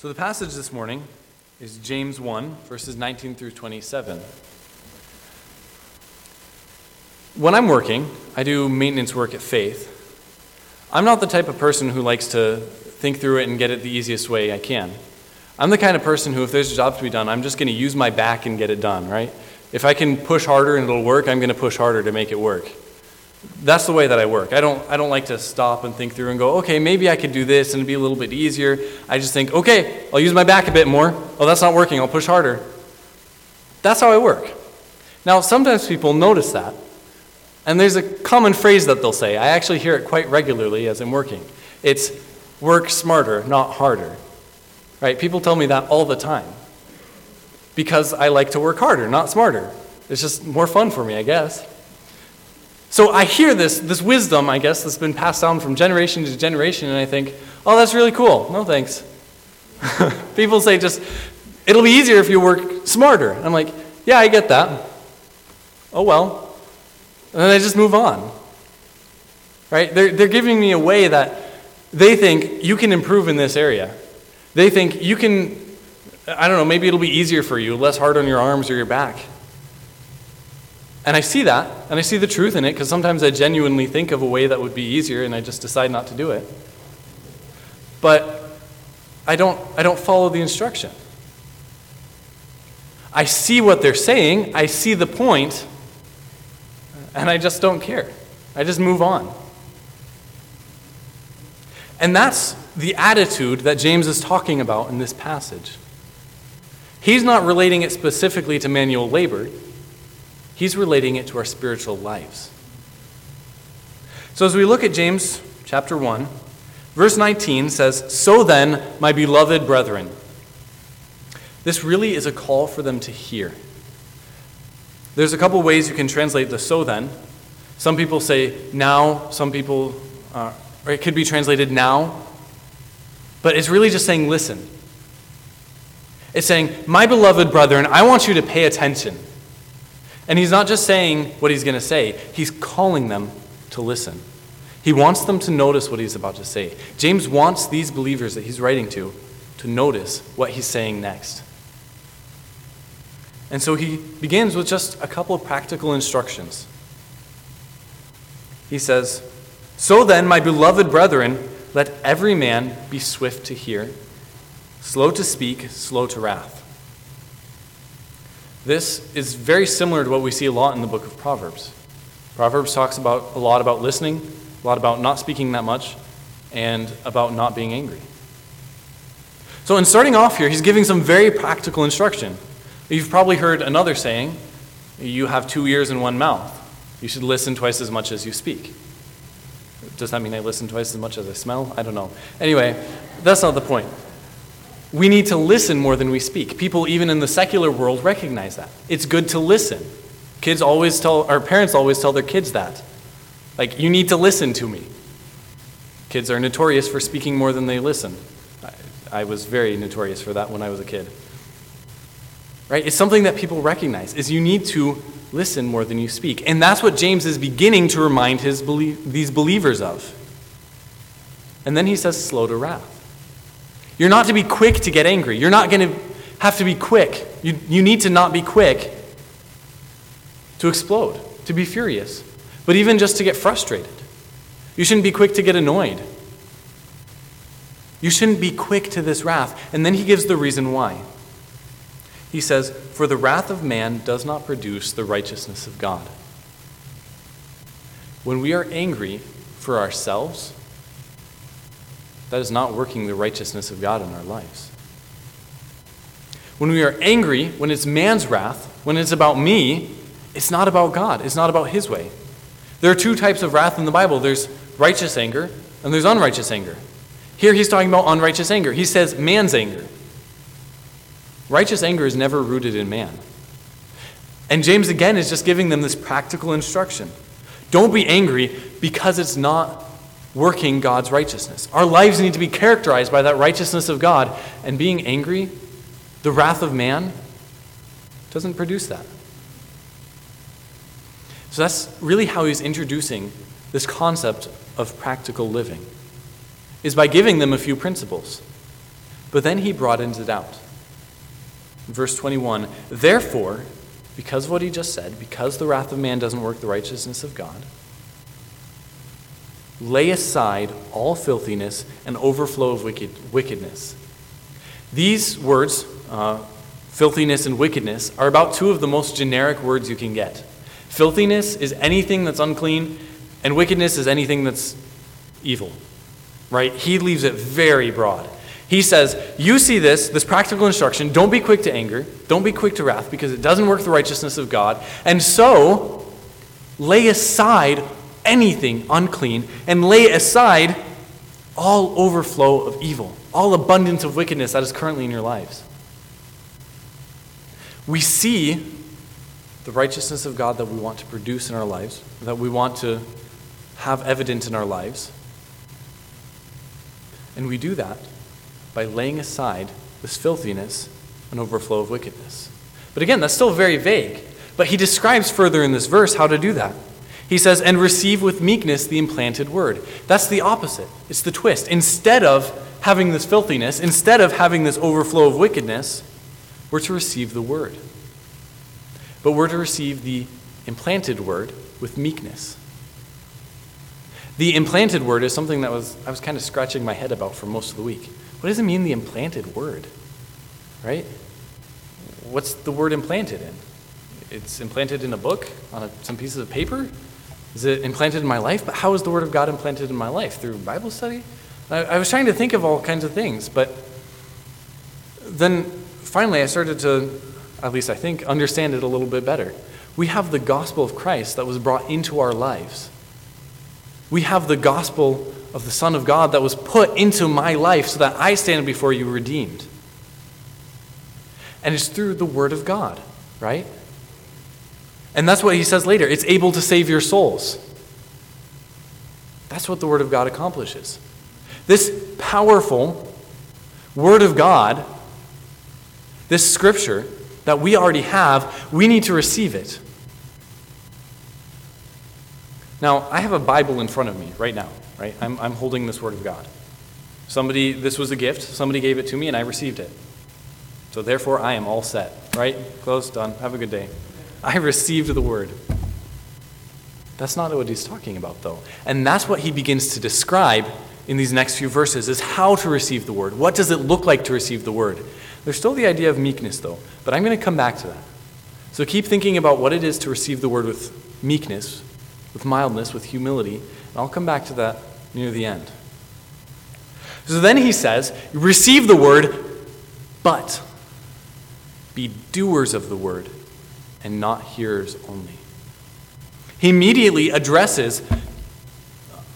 So the passage this morning is James 1, verses 19 through 27. When I'm working, I do maintenance work at Faith. I'm not the type of person who likes to think through it and get it the easiest way I can. I'm the kind of person who, if there's a job to be done, I'm just going to use my back and get it done, right? If I can push harder and it'll work, I'm going to push harder to make it work. That's the way that I work. I don't, I don't like to stop and think through and go, okay, maybe I could do this and it'd be a little bit easier. I just think, okay, I'll use my back a bit more. Oh, that's not working. I'll push harder. That's how I work. Now, sometimes people notice that. And there's a common phrase that they'll say. I actually hear it quite regularly as I'm working. It's work smarter, not harder. Right? People tell me that all the time. Because I like to work harder, not smarter. It's just more fun for me, I guess. So I hear this, this wisdom, I guess, that's been passed down from generation to generation, and I think, oh, that's really cool. No thanks. People say just, it'll be easier if you work smarter. I'm like, yeah, I get that. Oh, well. And then I just move on. Right? They're, they're giving me a way that they think you can improve in this area. They think you can, I don't know, maybe it'll be easier for you, less hard on your arms or your back. And I see that, and I see the truth in it, because sometimes I genuinely think of a way that would be easier, and I just decide not to do it. But I don't, I don't follow the instruction. I see what they're saying, I see the point, and I just don't care. I just move on. And that's the attitude that James is talking about in this passage. He's not relating it specifically to manual labor. He's relating it to our spiritual lives. So as we look at James chapter 1, verse 19 says, So then, my beloved brethren. This really is a call for them to hear. There's a couple ways you can translate the so then. Some people say now, some people, uh, or it could be translated now, but it's really just saying listen. It's saying, My beloved brethren, I want you to pay attention. And he's not just saying what he's going to say, he's calling them to listen. He wants them to notice what he's about to say. James wants these believers that he's writing to to notice what he's saying next. And so he begins with just a couple of practical instructions. He says, So then, my beloved brethren, let every man be swift to hear, slow to speak, slow to wrath. This is very similar to what we see a lot in the book of Proverbs. Proverbs talks about a lot about listening, a lot about not speaking that much, and about not being angry. So, in starting off here, he's giving some very practical instruction. You've probably heard another saying you have two ears and one mouth. You should listen twice as much as you speak. Does that mean I listen twice as much as I smell? I don't know. Anyway, that's not the point. We need to listen more than we speak. People, even in the secular world, recognize that. It's good to listen. Kids always tell, our parents always tell their kids that. Like, you need to listen to me. Kids are notorious for speaking more than they listen. I, I was very notorious for that when I was a kid. Right? It's something that people recognize, is you need to listen more than you speak. And that's what James is beginning to remind his belie- these believers of. And then he says, slow to wrath. You're not to be quick to get angry. You're not going to have to be quick. You, you need to not be quick to explode, to be furious, but even just to get frustrated. You shouldn't be quick to get annoyed. You shouldn't be quick to this wrath. And then he gives the reason why. He says, For the wrath of man does not produce the righteousness of God. When we are angry for ourselves, that is not working the righteousness of God in our lives. When we are angry, when it's man's wrath, when it's about me, it's not about God. It's not about His way. There are two types of wrath in the Bible there's righteous anger and there's unrighteous anger. Here he's talking about unrighteous anger. He says man's anger. Righteous anger is never rooted in man. And James again is just giving them this practical instruction. Don't be angry because it's not working God's righteousness. Our lives need to be characterized by that righteousness of God, and being angry, the wrath of man, doesn't produce that. So that's really how he's introducing this concept of practical living is by giving them a few principles. But then he broadens it out. Verse 21 Therefore, because of what he just said, because the wrath of man doesn't work the righteousness of God, lay aside all filthiness and overflow of wicked, wickedness. These words, uh, filthiness and wickedness, are about two of the most generic words you can get. Filthiness is anything that's unclean, and wickedness is anything that's evil. Right? He leaves it very broad. He says, You see this, this practical instruction, don't be quick to anger, don't be quick to wrath, because it doesn't work the righteousness of God. And so, lay aside anything unclean and lay aside all overflow of evil, all abundance of wickedness that is currently in your lives. We see the righteousness of God that we want to produce in our lives, that we want to have evident in our lives. And we do that by laying aside this filthiness and overflow of wickedness. But again, that's still very vague. But he describes further in this verse how to do that. He says, and receive with meekness the implanted word. That's the opposite. It's the twist. Instead of having this filthiness, instead of having this overflow of wickedness, we're to receive the word. But we're to receive the implanted word with meekness. The implanted word is something that was I was kind of scratching my head about for most of the week. What does it mean, the implanted word? Right? What's the word implanted in? It's implanted in a book, on a, some pieces of paper? Is it implanted in my life? But how is the Word of God implanted in my life? Through Bible study? I, I was trying to think of all kinds of things, but then finally I started to, at least I think, understand it a little bit better. We have the gospel of Christ that was brought into our lives. We have the gospel of the Son of God that was put into my life so that I stand before you redeemed. And it's through the Word of God, right? And that's what he says later it's able to save your souls. That's what the Word of God accomplishes. This powerful Word of God, this scripture that we already have, we need to receive it. Now, I have a Bible in front of me right now, right? I'm, I'm holding this Word of God. Somebody, this was a gift. Somebody gave it to me, and I received it. So therefore, I am all set, right? Close, done. Have a good day. I received the word. That's not what he's talking about, though. And that's what he begins to describe in these next few verses is how to receive the word. What does it look like to receive the word? There's still the idea of meekness, though, but I'm going to come back to that. So keep thinking about what it is to receive the word with meekness, with mildness, with humility, and I'll come back to that near the end. So then he says, receive the word, but be doers of the word and not hearers only. He immediately addresses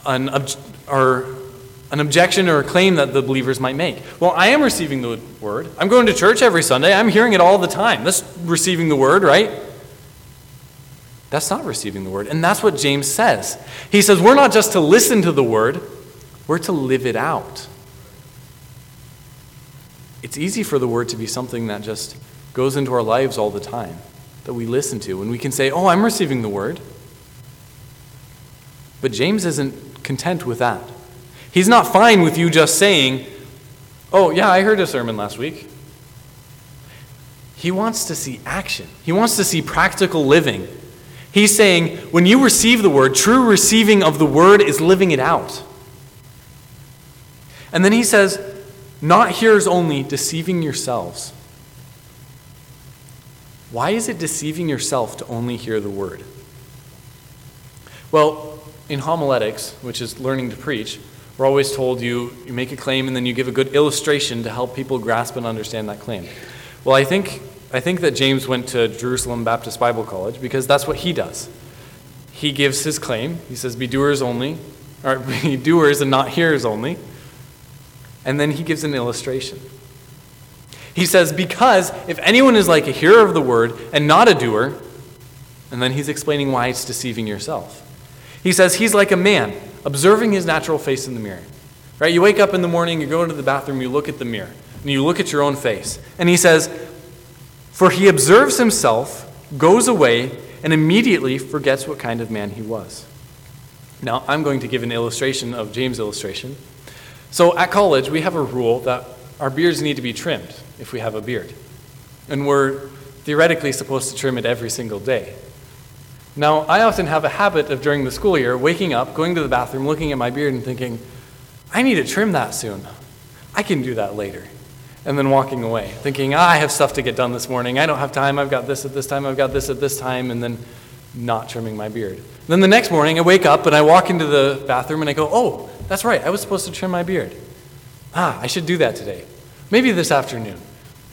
an, ob- or an objection or a claim that the believers might make. Well, I am receiving the word. I'm going to church every Sunday. I'm hearing it all the time. That's receiving the word, right? That's not receiving the word. And that's what James says. He says, we're not just to listen to the word, we're to live it out. It's easy for the word to be something that just goes into our lives all the time that we listen to. And we can say, Oh, I'm receiving the word. But James isn't content with that. He's not fine with you just saying, Oh, yeah, I heard a sermon last week. He wants to see action, he wants to see practical living. He's saying, when you receive the word, true receiving of the word is living it out. And then he says, not hearers only, deceiving yourselves. Why is it deceiving yourself to only hear the word? Well, in homiletics, which is learning to preach, we're always told you, you make a claim and then you give a good illustration to help people grasp and understand that claim. Well, I think, I think that James went to Jerusalem Baptist Bible College because that's what he does. He gives his claim. He says, Be doers only, or be doers and not hearers only. And then he gives an illustration. He says, Because if anyone is like a hearer of the word and not a doer, and then he's explaining why it's deceiving yourself. He says, He's like a man observing his natural face in the mirror. Right? You wake up in the morning, you go into the bathroom, you look at the mirror, and you look at your own face. And he says, For he observes himself, goes away, and immediately forgets what kind of man he was. Now, I'm going to give an illustration of James' illustration. So at college, we have a rule that our beards need to be trimmed if we have a beard. And we're theoretically supposed to trim it every single day. Now, I often have a habit of during the school year waking up, going to the bathroom, looking at my beard, and thinking, I need to trim that soon. I can do that later. And then walking away, thinking, ah, I have stuff to get done this morning. I don't have time. I've got this at this time. I've got this at this time. And then not trimming my beard. Then the next morning, I wake up and I walk into the bathroom and I go, oh, that's right. I was supposed to trim my beard. Ah, I should do that today. Maybe this afternoon.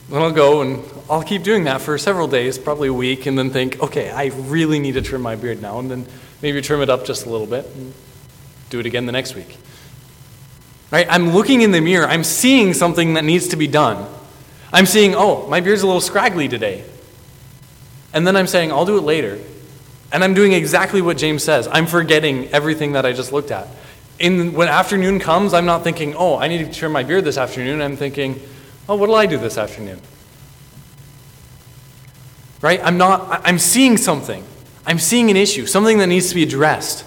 Then I'll go and I'll keep doing that for several days, probably a week, and then think, okay, I really need to trim my beard now. And then maybe trim it up just a little bit and do it again the next week. Right? I'm looking in the mirror, I'm seeing something that needs to be done. I'm seeing, oh, my beard's a little scraggly today. And then I'm saying, I'll do it later. And I'm doing exactly what James says. I'm forgetting everything that I just looked at. In, when afternoon comes, I'm not thinking, oh, I need to trim my beard this afternoon. I'm thinking, oh, what'll I do this afternoon? Right? I'm not, I'm seeing something. I'm seeing an issue, something that needs to be addressed.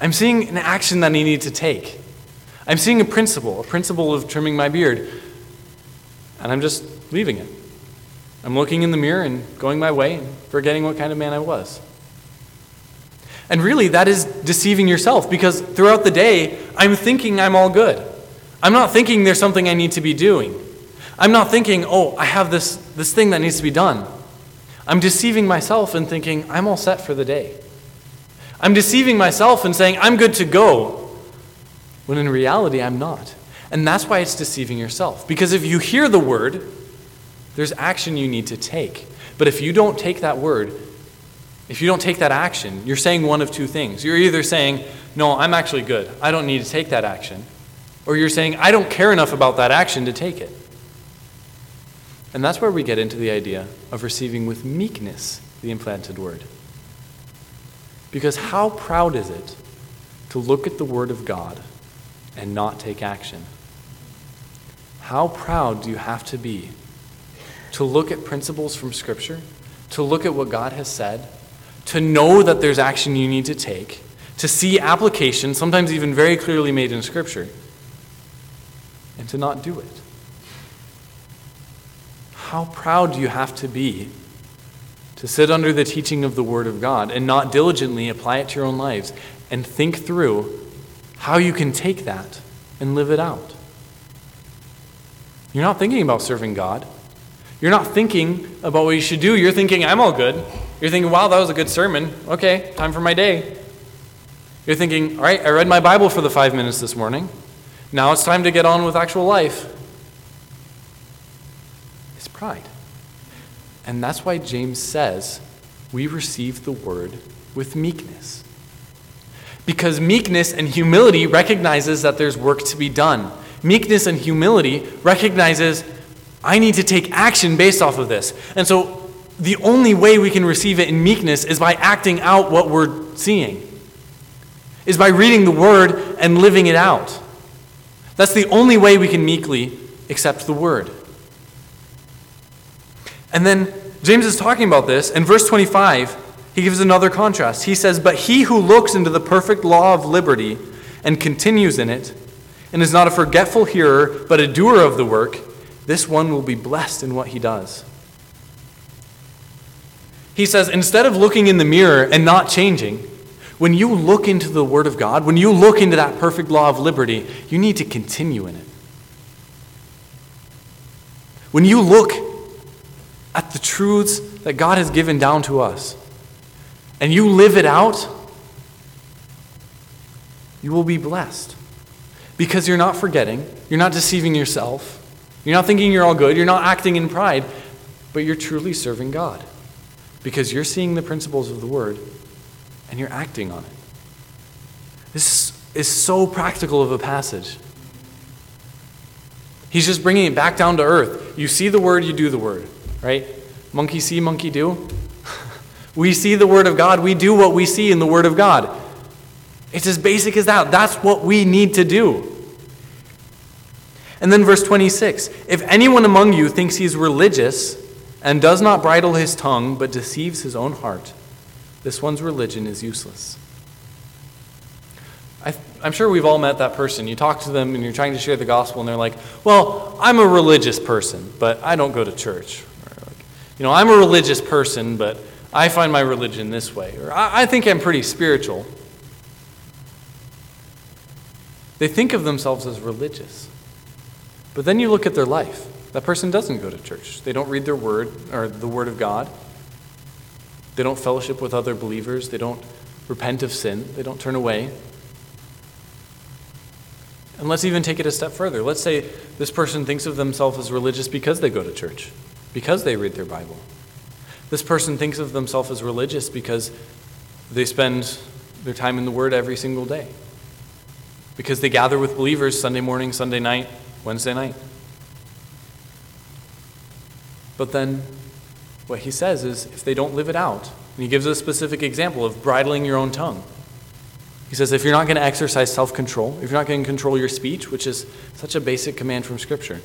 I'm seeing an action that I need to take. I'm seeing a principle, a principle of trimming my beard, and I'm just leaving it. I'm looking in the mirror and going my way and forgetting what kind of man I was. And really, that is deceiving yourself because throughout the day, I'm thinking I'm all good. I'm not thinking there's something I need to be doing. I'm not thinking, oh, I have this, this thing that needs to be done. I'm deceiving myself and thinking I'm all set for the day. I'm deceiving myself and saying I'm good to go when in reality, I'm not. And that's why it's deceiving yourself. Because if you hear the word, there's action you need to take. But if you don't take that word, if you don't take that action, you're saying one of two things. You're either saying, No, I'm actually good. I don't need to take that action. Or you're saying, I don't care enough about that action to take it. And that's where we get into the idea of receiving with meekness the implanted word. Because how proud is it to look at the Word of God and not take action? How proud do you have to be to look at principles from Scripture, to look at what God has said, to know that there's action you need to take, to see application, sometimes even very clearly made in Scripture, and to not do it? How proud do you have to be to sit under the teaching of the Word of God and not diligently apply it to your own lives and think through how you can take that and live it out. You're not thinking about serving God. You're not thinking about what you should do. You're thinking, I'm all good. You're thinking, wow, that was a good sermon. Okay, time for my day. You're thinking, all right, I read my Bible for the five minutes this morning. Now it's time to get on with actual life. It's pride. And that's why James says we receive the word with meekness. Because meekness and humility recognizes that there's work to be done. Meekness and humility recognizes I need to take action based off of this. And so the only way we can receive it in meekness is by acting out what we're seeing, is by reading the word and living it out. That's the only way we can meekly accept the word. And then James is talking about this in verse 25 he gives another contrast. He says, But he who looks into the perfect law of liberty and continues in it, and is not a forgetful hearer, but a doer of the work, this one will be blessed in what he does. He says, instead of looking in the mirror and not changing, when you look into the Word of God, when you look into that perfect law of liberty, you need to continue in it. When you look at the truths that God has given down to us, and you live it out, you will be blessed. Because you're not forgetting, you're not deceiving yourself, you're not thinking you're all good, you're not acting in pride, but you're truly serving God. Because you're seeing the principles of the Word and you're acting on it. This is so practical of a passage. He's just bringing it back down to earth. You see the Word, you do the Word, right? Monkey see, monkey do. We see the Word of God, we do what we see in the Word of God. It's as basic as that. That's what we need to do. And then verse 26 If anyone among you thinks he's religious and does not bridle his tongue but deceives his own heart, this one's religion is useless. I, am sure we've all met that person. You talk to them and you're trying to share the gospel, and they're like, Well, I'm a religious person, but I don't go to church. Like, you know, I'm a religious person, but I find my religion this way. Or I, I think I'm pretty spiritual. They think of themselves as religious. But then you look at their life. That person doesn't go to church. They don't read their word or the word of God. They don't fellowship with other believers. They don't repent of sin. They don't turn away. And let's even take it a step further. Let's say this person thinks of themselves as religious because they go to church, because they read their Bible. This person thinks of themselves as religious because they spend their time in the Word every single day, because they gather with believers Sunday morning, Sunday night, Wednesday night. But then what he says is if they don't live it out, and he gives a specific example of bridling your own tongue. He says, if you're not going to exercise self control, if you're not going to control your speech, which is such a basic command from Scripture,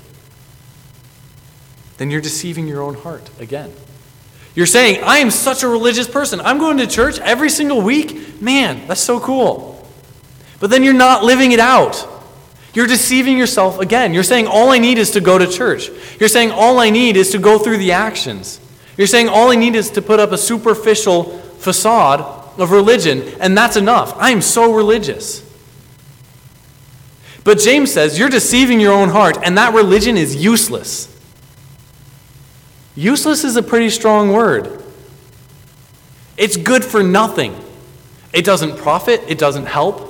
then you're deceiving your own heart again. You're saying, I am such a religious person. I'm going to church every single week. Man, that's so cool. But then you're not living it out. You're deceiving yourself again. You're saying, all I need is to go to church. You're saying, all I need is to go through the actions. You're saying, all I need is to put up a superficial facade of religion, and that's enough. I am so religious. But James says, you're deceiving your own heart, and that religion is useless. Useless is a pretty strong word. It's good for nothing. It doesn't profit, it doesn't help.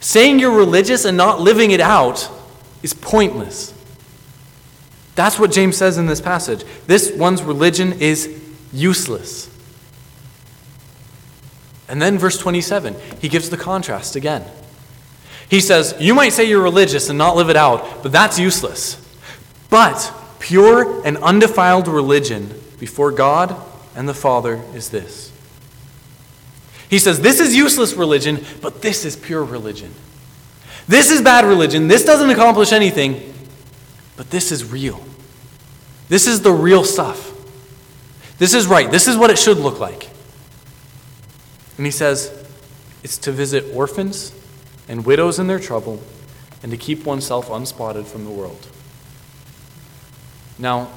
Saying you're religious and not living it out is pointless. That's what James says in this passage. This one's religion is useless. And then, verse 27, he gives the contrast again. He says, You might say you're religious and not live it out, but that's useless. But pure and undefiled religion before God and the Father is this he says, This is useless religion, but this is pure religion. This is bad religion. This doesn't accomplish anything, but this is real. This is the real stuff. This is right. This is what it should look like. And he says, It's to visit orphans and widows in their trouble and to keep oneself unspotted from the world. Now,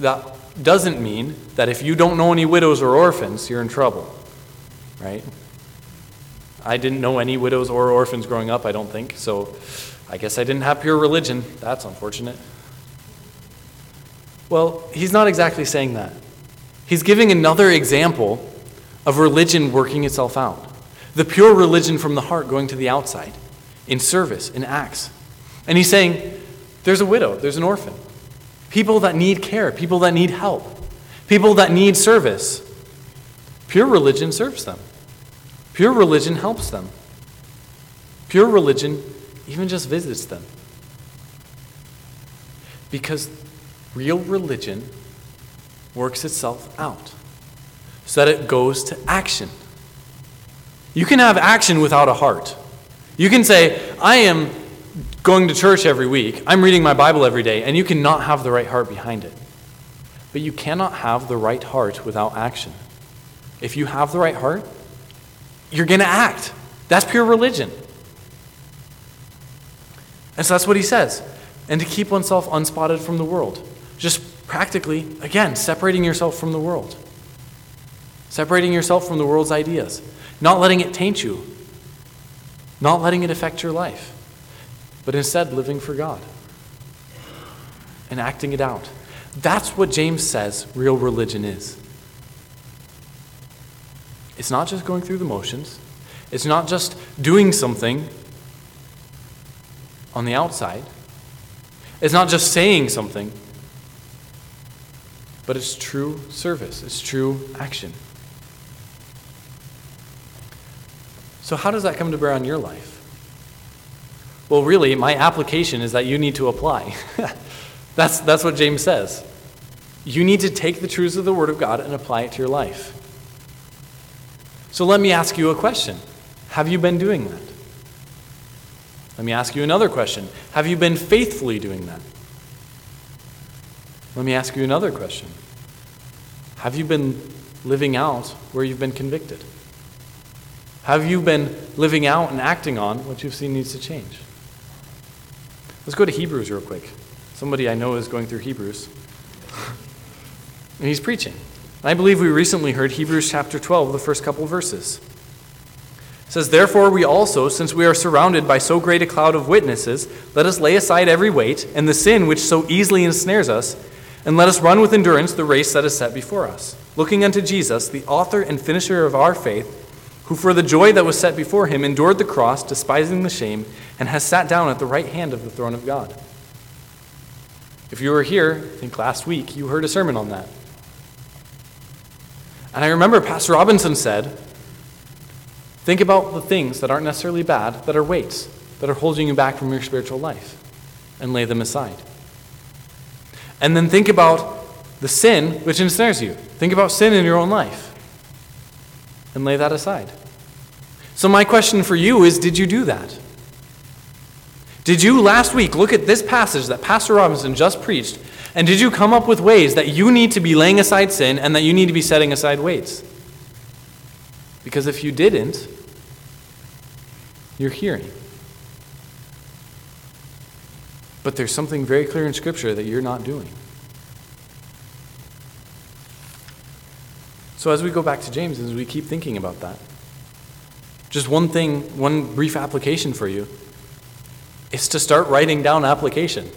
that doesn't mean that if you don't know any widows or orphans, you're in trouble right? I didn't know any widows or orphans growing up, I don't think, so I guess I didn't have pure religion. That's unfortunate. Well, he's not exactly saying that. He's giving another example of religion working itself out. The pure religion from the heart going to the outside, in service, in acts. And he's saying, there's a widow, there's an orphan, people that need care, people that need help, people that need service. Pure religion serves them. Pure religion helps them. Pure religion even just visits them. Because real religion works itself out so that it goes to action. You can have action without a heart. You can say, I am going to church every week, I'm reading my Bible every day, and you cannot have the right heart behind it. But you cannot have the right heart without action. If you have the right heart, you're going to act. That's pure religion. And so that's what he says. And to keep oneself unspotted from the world. Just practically, again, separating yourself from the world. Separating yourself from the world's ideas. Not letting it taint you. Not letting it affect your life. But instead, living for God. And acting it out. That's what James says real religion is. It's not just going through the motions, it's not just doing something on the outside, it's not just saying something, but it's true service, it's true action. So, how does that come to bear on your life? Well, really, my application is that you need to apply. that's, that's what James says. You need to take the truths of the Word of God and apply it to your life. So let me ask you a question Have you been doing that? Let me ask you another question Have you been faithfully doing that? Let me ask you another question Have you been living out where you've been convicted? Have you been living out and acting on what you've seen needs to change? Let's go to Hebrews real quick. Somebody I know is going through Hebrews. and he's preaching. I believe we recently heard Hebrews chapter 12, the first couple verses. Says, Therefore, we also, since we are surrounded by so great a cloud of witnesses, let us lay aside every weight and the sin which so easily ensnares us, and let us run with endurance the race that is set before us, looking unto Jesus, the author and finisher of our faith, who for the joy that was set before him endured the cross, despising the shame, and has sat down at the right hand of the throne of God. If you were here, I think last week, you heard a sermon on that. And I remember Pastor Robinson said, Think about the things that aren't necessarily bad, that are weights, that are holding you back from your spiritual life, and lay them aside. And then think about the sin which ensnares you. Think about sin in your own life, and lay that aside. So, my question for you is Did you do that? Did you last week look at this passage that Pastor Robinson just preached, and did you come up with ways that you need to be laying aside sin and that you need to be setting aside weights? Because if you didn't, you're hearing. But there's something very clear in Scripture that you're not doing. So, as we go back to James, as we keep thinking about that, just one thing, one brief application for you is to start writing down application.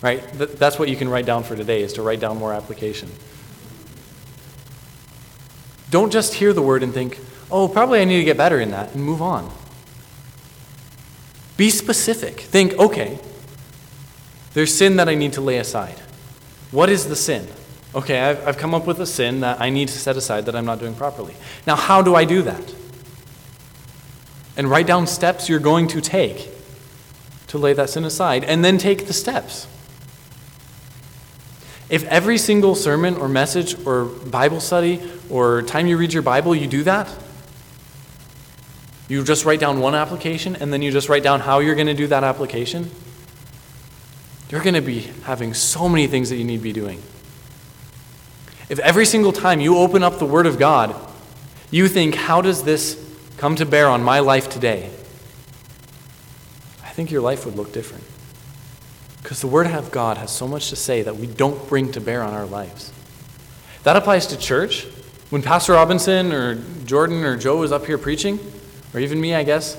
Right? That's what you can write down for today, is to write down more application. Don't just hear the word and think, oh, probably I need to get better in that, and move on. Be specific. Think, okay, there's sin that I need to lay aside. What is the sin? Okay, I've, I've come up with a sin that I need to set aside that I'm not doing properly. Now, how do I do that? And write down steps you're going to take to lay that sin aside, and then take the steps. If every single sermon or message or Bible study or time you read your Bible, you do that, you just write down one application and then you just write down how you're going to do that application, you're going to be having so many things that you need to be doing. If every single time you open up the Word of God, you think, how does this come to bear on my life today? I think your life would look different. Because the Word of God has so much to say that we don't bring to bear on our lives. That applies to church. When Pastor Robinson or Jordan or Joe was up here preaching, or even me, I guess,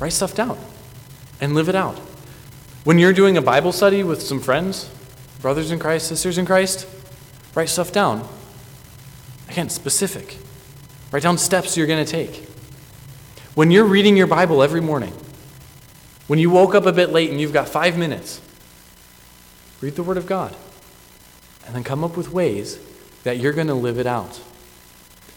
write stuff down and live it out. When you're doing a Bible study with some friends, brothers in Christ, sisters in Christ, write stuff down. Again, specific. Write down steps you're going to take. When you're reading your Bible every morning, when you woke up a bit late and you've got five minutes, read the Word of God and then come up with ways that you're going to live it out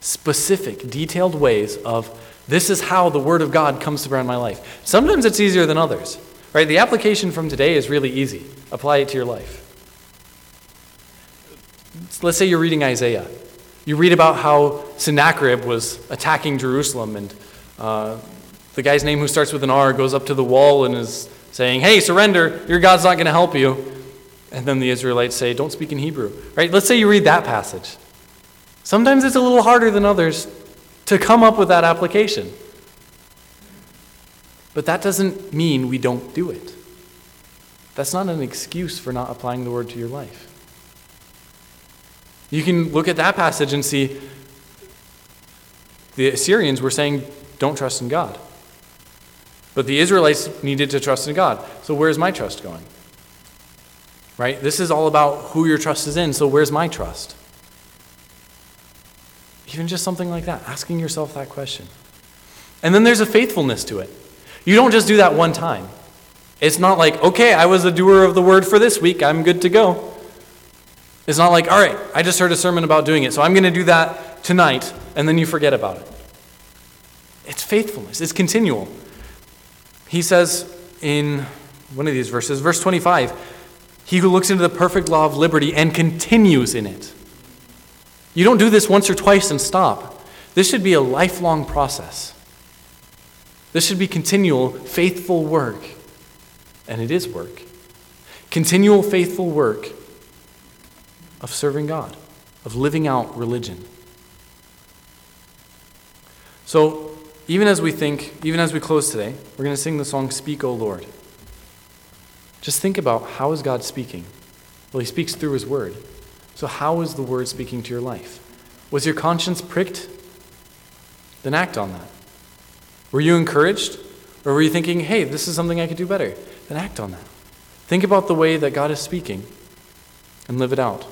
specific, detailed ways of this is how the Word of God comes to bear in my life. Sometimes it's easier than others. Right? The application from today is really easy. Apply it to your life. Let's say you're reading Isaiah. You read about how Sennacherib was attacking Jerusalem, and uh, the guy's name who starts with an R goes up to the wall and is saying, Hey, surrender, your God's not going to help you. And then the Israelites say, Don't speak in Hebrew. Right? Let's say you read that passage. Sometimes it's a little harder than others to come up with that application. But that doesn't mean we don't do it. That's not an excuse for not applying the word to your life. You can look at that passage and see the Assyrians were saying, don't trust in God. But the Israelites needed to trust in God. So where's my trust going? Right? This is all about who your trust is in, so where's my trust? Even just something like that, asking yourself that question. And then there's a faithfulness to it. You don't just do that one time. It's not like, okay, I was a doer of the word for this week, I'm good to go. It's not like, all right, I just heard a sermon about doing it, so I'm going to do that tonight, and then you forget about it. It's faithfulness, it's continual. He says in one of these verses, verse 25, he who looks into the perfect law of liberty and continues in it. You don't do this once or twice and stop. This should be a lifelong process. This should be continual, faithful work. And it is work. Continual, faithful work of serving God, of living out religion. So, even as we think, even as we close today, we're going to sing the song Speak, O Lord. Just think about how is God speaking? Well, he speaks through his word. So how is the word speaking to your life? Was your conscience pricked? Then act on that. Were you encouraged? Or were you thinking, hey, this is something I could do better? Then act on that. Think about the way that God is speaking and live it out.